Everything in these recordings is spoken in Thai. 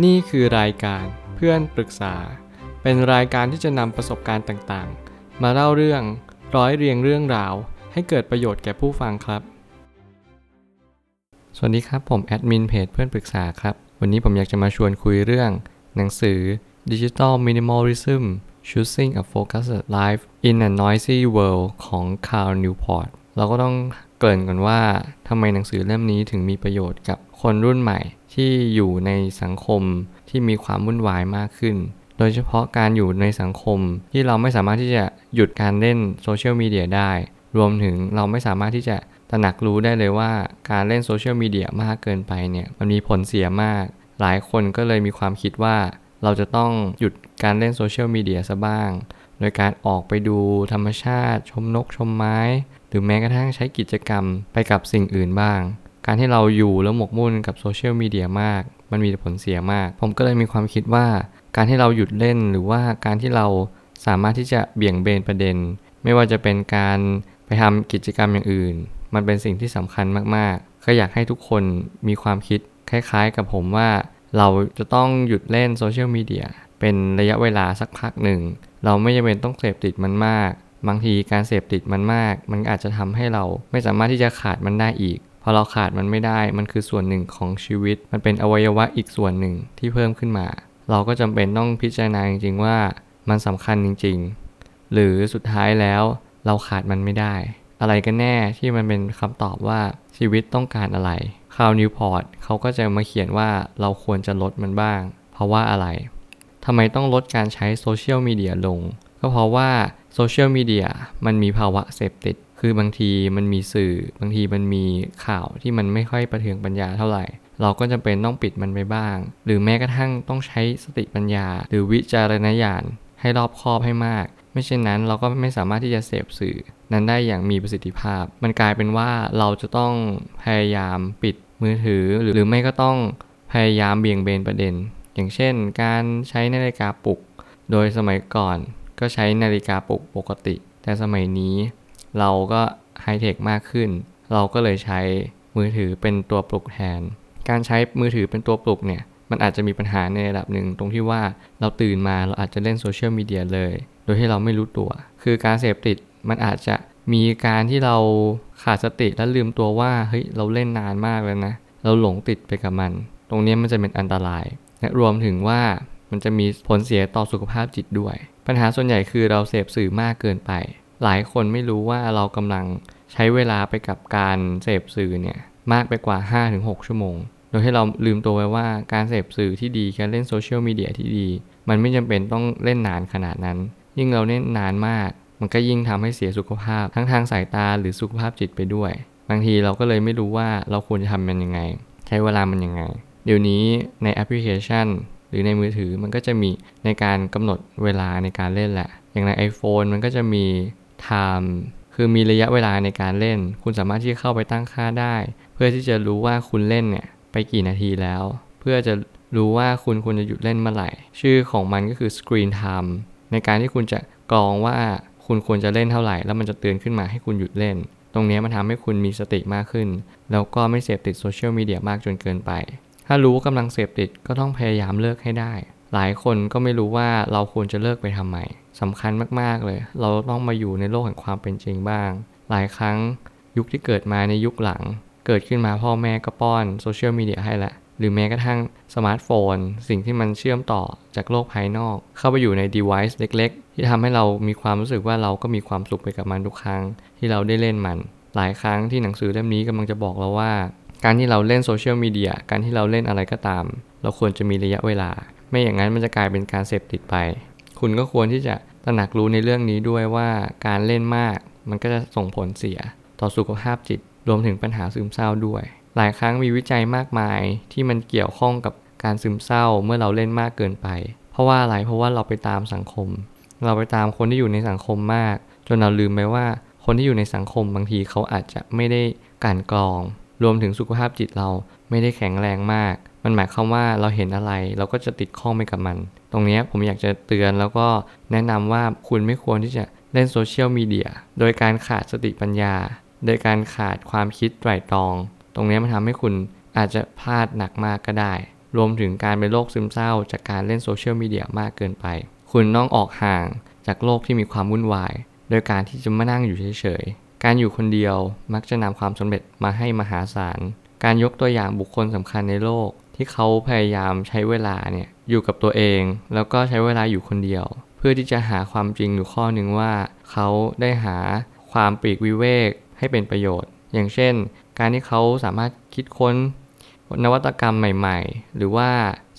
นี่คือรายการเพื่อนปรึกษา เป็นรายการที่จะนำประสบการณ์ต่างๆ มาเล่าเรื่องร้อยเรียงเรื่องราว ให้เกิดประโยชน์แก่ผู้ฟังครับ สวัสดีครับผมแอดมินเพจเพื่อนปรึกษาครับ วันนี้ผมอยากจะมาชวนคุยเรื่อง หนังสือ Digital Minimalism Choosing a Focused Life in a Noisy World ของ Carl Newport เราก็ต้องเกริ่นก่อนว่าทำไมหนังสือเล่มนี้ถึงมีประโยชน์กับคนรุ่นใหม่ ที่อยู่ในสังคมที่มีความวุ่นวายมากขึ้น โดยเฉพาะการอยู่ในสังคมที่เราไม่สามารถที่จะหยุดการเล่นโซเชียลมีเดียได้ รวมถึงเราไม่สามารถที่จะตระหนักรู้ได้เลยว่าการเล่นโซเชียลมีเดียมากเกินไปเนี่ยมันมีผลเสียมาก หลายคนก็เลยมีความคิดว่า เราจะต้องหยุดการเล่นโซเชียลมีเดียซะบ้าง โดยการออกไปดูธรรมชาติ ชมนกชมไม้ หรือแม้กระทั่งใช้กิจกรรมไปกับสิ่งอื่นบ้าง การที่เราอยู่แล้วหมกมุ่นกับโซเชียลมีเดียมาก มันมีผลเสียมาก ผมก็เลยมีความคิดว่า การที่เราหยุดเล่นหรือว่าการที่เราสามารถที่จะเบี่ยงเบนประเด็น ไม่ว่าจะเป็นการไปทำกิจกรรมอย่างอื่น มันเป็นสิ่งที่สำคัญมากๆ ก็อยากให้ทุกคนมีความคิดคล้ายๆ กับผมว่า เราจะต้องหยุดเล่นโซเชียลมีเดียเป็นระยะเวลาสักพักหนึ่ง เราไม่จำเป็นต้องเสพติดมันมาก บางทีการเสพติดมันมาก มันอาจจะทำให้เราไม่สามารถที่จะขาดมันได้อีก พอเราขาดมันไม่ได้ มันคือส่วนหนึ่งของชีวิต มันเป็นอวัยวะอีกส่วนหนึ่งที่เพิ่มขึ้นมา เราก็จำเป็นต้องพิจารณาจริงๆว่ามันสำคัญจริง ๆ หรือสุดท้ายแล้วเราขาดมันไม่ได้ อะไรกันแน่ที่มันเป็นคำตอบว่าชีวิตต้องการอะไรคาวนิวพอร์ตเขาก็จะมาเขียนว่าเราควรจะลดมันบ้าง เพราะว่าอะไรทำไมต้องลดการใช้โซเชียลมีเดียลง ก็เพราะว่าโซเชียลมีเดียมันมีภาวะเสพติด คือบางทีมันมีสื่อบางทีมันมีข่าวที่มันไม่ค่อยประเทืองปัญญาเท่าไหร่ เราก็จำเป็นต้องปิดมันไปบ้าง หรือแม้กระทั่งต้องใช้สติปัญญา หรือวิจารณญาณให้รอบคอบให้มาก ไม่เช่นนั้นเราก็ไม่สามารถที่จะเสพสื่อ นั้นได้อย่างมีประสิทธิภาพ มันกลายเป็นว่าเราจะต้องพยายามปิดมือถือหรือไม่ก็ต้องพยายามเบี่ยงเบนประเด็น อย่างเช่น การใช้นาฬิกาปลุก โดยสมัยก่อนก็ใช้นาฬิกาปลุกปกติ แต่สมัยนี้ เราก็ไฮเทคมากขึ้น เราก็เลยใช้มือถือเป็นตัวปลุกแทน การใช้มือถือเป็นตัวปลุกเนี่ย มันอาจจะมีปัญหาในระดับหนึ่งตรงที่ว่าเราตื่นมาเราอาจจะเล่นโซเชียลมีเดียเลย โดยที่เราไม่รู้ตัว คือการเสพติดมันอาจจะมีการที่เราขาดสติและลืมตัวว่าเฮ้ยเราเล่นนานมากแล้วนะ เราหลงติดไปกับมัน ตรงนี้มันจะเป็นอันตราย และรวมถึงว่ามันจะมีผลเสียต่อสุขภาพจิตด้วย ปัญหาส่วนใหญ่คือเราเสพสื่อมากเกินไป หลายคนไม่รู้ว่าเรากำลังใช้เวลาไปกับการเสพสื่อเนี่ยมากไปกว่า 5-6 ชั่วโมง โดยให้เราลืมตัวไว้ว่าการเสพสื่อที่ดีการเล่นโซเชียลมีเดียที่ดี มันไม่จำเป็นต้องเล่นนานขนาดนั้น ยิ่งเราเล่นนานมาก มันก็ยิ่งทำให้เสียสุขภาพ ทั้งทางสายตาหรือสุขภาพจิตไปด้วย บางทีเราก็เลยไม่รู้ว่าเราควรจะทำมันยังไง ใช้เวลามันยังไง เดี๋ยวนี้ในแอปพลิเคชัน หรือในมือถือมันก็จะมีในการกำหนดเวลาในการเล่นแหละ อย่างใน iPhone มันก็จะมี time คือมีระยะเวลาในการเล่น คุณสามารถที่จะเข้าไปตั้งค่าได้ เพื่อที่จะรู้ว่าคุณเล่นเนี่ยไปกี่นาทีแล้ว เพื่อจะรู้ว่าคุณควรจะหยุดเล่นเมื่อไหร่ ชื่อของมันก็คือ screen time ในการที่คุณจะกรองว่าคุณควรจะเล่นเท่าไหร่ แล้วมันจะเตือนขึ้นมาให้คุณหยุดเล่น ตรงนี้มันทำให้คุณมีสติมากขึ้น แล้วก็ไม่เสพติดโซเชียลมีเดียมากจนเกินไป ถ้ารู้ว่ากำลังเสพติดก็ต้องพยายามเลิกให้ได้ หลายคนก็ไม่รู้ว่าเราควรจะเลิกไปทำไมสำคัญมากๆเลย เราต้องมาอยู่ในโลกแห่งความเป็นจริงบ้าง หลายครั้งยุคที่เกิดมาในยุคหลัง เกิดขึ้นมาพ่อแม่ก็ป้อนโซเชียลมีเดียให้ละหรือแม้กระทั่งสมาร์ทโฟน สิ่งที่มันเชื่อมต่อจากโลกภายนอก เข้าไปอยู่ใน device เล็ก ๆ ที่ทำให้เรามีความรู้สึกว่าเราก็มีความสุขไปกับมันทุกครั้ง ที่เราได้เล่นมัน หลายครั้งที่หนังสือเล่มนี้กำลังจะบอกเราว่า การที่เราเล่นโซเชียลมีเดียการที่เราเล่นอะไรก็ตาม เราควรจะมีระยะเวลา ไม่อย่างนั้นมันจะกลายเป็นการเสพติดไป คุณก็ควรที่จะตระหนักรู้ในเรื่องนี้ด้วยว่าการเล่นมาก มันก็จะส่งผลเสีย ต่อสุขภาพจิต รวมถึงปัญหาซึมเศร้าด้วย หลายครั้งมีวิจัยมากมายที่มันเกี่ยวข้องกับการซึมเศร้าเมื่อเราเล่นมากเกินไป เพราะว่าอะไรเพราะว่าเราไปตามสังคม เราไปตามคนที่อยู่ในสังคมมาก จนเราลืมไปว่า คนที่อยู่ในสังคมบางทีเขาอาจจะไม่ได้การกรอง รวมถึงสุขภาพจิตเราไม่ได้แข็งแรงมาก มันหมายความว่าเราเห็นอะไร เราก็จะติดข้องไปกับมัน ตรงนี้ผมอยากจะเตือนแล้วก็แนะนำว่าคุณไม่ควรที่จะเล่นโซเชียลมีเดียโดยการขาดสติปัญญา โดยการขาดความคิดไตร่ตรอง ตรงนี้มันทำให้คุณอาจจะพลาดหนักมากก็ได้ รวมถึงการเป็นโรคซึมเศร้า จากการเล่นโซเชียลมีเดียมากเกินไป คุณต้องออกห่างจากโลกที่มีความวุ่นวาย โดยการที่จะมานั่งอยู่เฉยๆ การอยู่คนเดียวมักจะนำความสำเร็จมาให้มหาศาล การยกตัวอย่างบุคคลสำคัญในโลก ที่เขาพยายามใช้เวลาเนี่ยอยู่กับตัวเอง แล้วก็ใช้เวลาอยู่คนเดียว เพื่อที่จะหาความจริงอยู่ข้อหนึ่งว่าเขาได้หาความปลีกวิเวกให้เป็นประโยชน์ อย่างเช่น การที่เขาสามารถคิดค้นนวัตกรรมใหม่ ๆ หรือว่า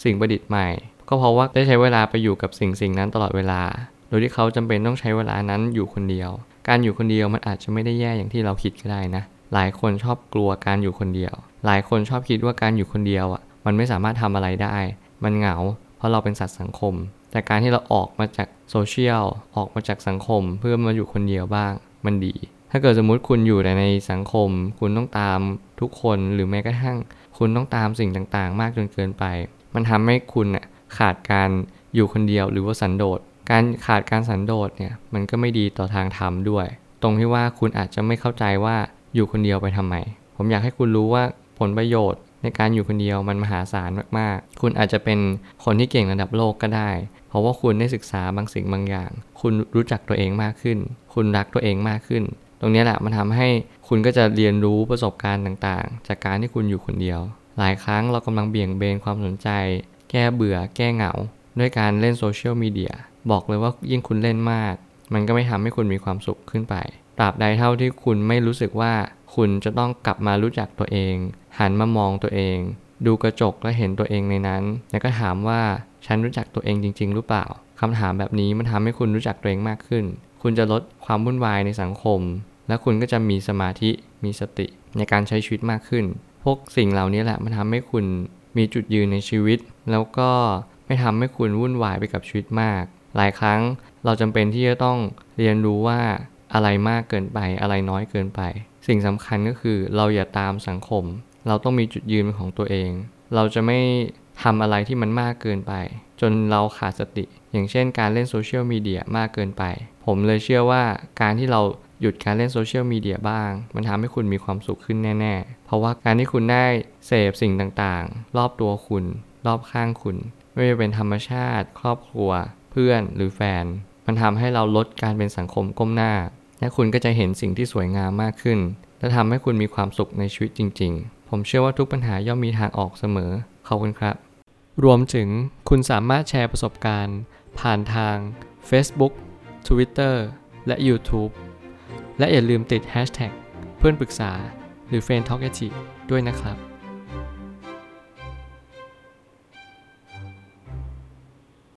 สิ่งประดิษฐ์ใหม่ ก็เพราะว่าได้ใช้เวลาไปอยู่กับสิ่งสิ่งนั้นตลอดเวลา โดยที่เขาจำเป็นต้องใช้เวลานั้นอยู่คนเดียว การอยู่คนเดียวมันอาจจะไม่ได้แย่อย่างที่เราคิดก็ได้นะ หลายคนชอบกลัวการอยู่คนเดียว หลายคนชอบคิดว่าการอยู่คนเดียวอะ มันไม่สามารถทำอะไรได้ มันเหงา เพราะเราเป็นสัตว์สังคม แต่การที่เราออกมาจากโซเชียล ออกมาจากสังคม เพื่อมาอยู่คนเดียวบ้าง มันดี ถ้าเกิดสมมุติคุณอยู่แต่ในสังคม คุณต้องตามทุกคน หรือแม้กระทั่ง คุณต้องตามสิ่งต่างๆ มากจนเกินไป มันทำให้คุณน่ะขาดการอยู่คนเดียวหรือว่าสันโดษ การขาดการสันโดษเนี่ย มันก็ไม่ดีต่อทางธรรมด้วย ตรงที่ว่าคุณอาจจะไม่เข้าใจว่าอยู่คนเดียวไปทำไม ผมอยากให้คุณรู้ว่าผลประโยชน์ ในการอยู่คนเดียวมันมหาศาลมากๆ คุณอาจจะเป็นคนที่เก่งระดับโลกก็ได้ เพราะว่าคุณได้ศึกษาบางสิ่งบางอย่าง คุณรู้จักตัวเองมากขึ้น คุณรักตัวเองมากขึ้น ตรงนี้แหละมันทำให้คุณก็จะเรียนรู้ประสบการณ์ต่างๆ จากการที่คุณอยู่คนเดียว หลายครั้งเรากำลังเบี่ยงเบนความสนใจ แก้เบื่อ แก้เหงา ด้วยการเล่นโซเชียลมีเดียบอกเลยว่ายิ่งคุณเล่นมาก มันก็ไม่ทำให้คุณมีความสุขขึ้นไปตราบใดเท่าที่คุณไม่รู้สึกว่าคุณจะต้องกลับมารู้จักตัวเอง หันมามองตัวเอง ดูกระจกและเห็นตัวเองในนั้น แล้วก็ถามว่าฉันรู้จักตัวเองจริง ๆ หรือเปล่าคำถามแบบนี้มันทำให้คุณรู้จักตัวเองมากขึ้น คุณจะลดความวุ่นวายในสังคม และคุณก็จะมีสมาธิมีสติในการใช้ชีวิตมากขึ้น พวกสิ่งเหล่านี้แหละมันทำให้คุณมีจุดยืนในชีวิต แล้วก็ไม่ทำให้คุณวุ่นวายไปกับชีวิตมาก หลายครั้งเราจำเป็นที่จะต้องเรียนรู้ว่าอะไรมากเกินไปอะไรน้อยเกินไป สิ่งสำคัญก็คือเราอย่าตามสังคม เราต้องมีจุดยืนของตัวเอง เราจะไม่ทำอะไรที่มันมากเกินไป จนเราขาดสติ อย่างเช่นการเล่นโซเชียลมีเดียมากเกินไป ผมเลยเชื่อว่าการที่เราหยุดการเล่นโซเชียลมีเดียบ้าง มันทำให้คุณมีความสุขขึ้นแน่ ๆ เพราะว่าการที่คุณได้เสพสิ่งต่างๆ รอบตัวคุณ รอบข้างคุณ ไม่ว่าเป็นธรรมชาติ ครอบครัว เพื่อนหรือแฟน มันทำให้เราลดการเป็นสังคมก้มหน้า และคุณก็จะเห็นสิ่งที่สวยงามมากขึ้น และทำให้คุณมีความสุขในชีวิตจริง ๆ ผมเชื่อว่าทุกปัญหาย่อมมีทางออกเสมอ ขอบคุณครับ รวมถึงคุณสามารถแชร์ประสบการณ์ ผ่านทาง Facebook Twitter และ YouTube และอย่าลืมติด Hashtag เพื่อนปรึกษาหรือ f r ร e n d t a l k a ด้วยนะครับ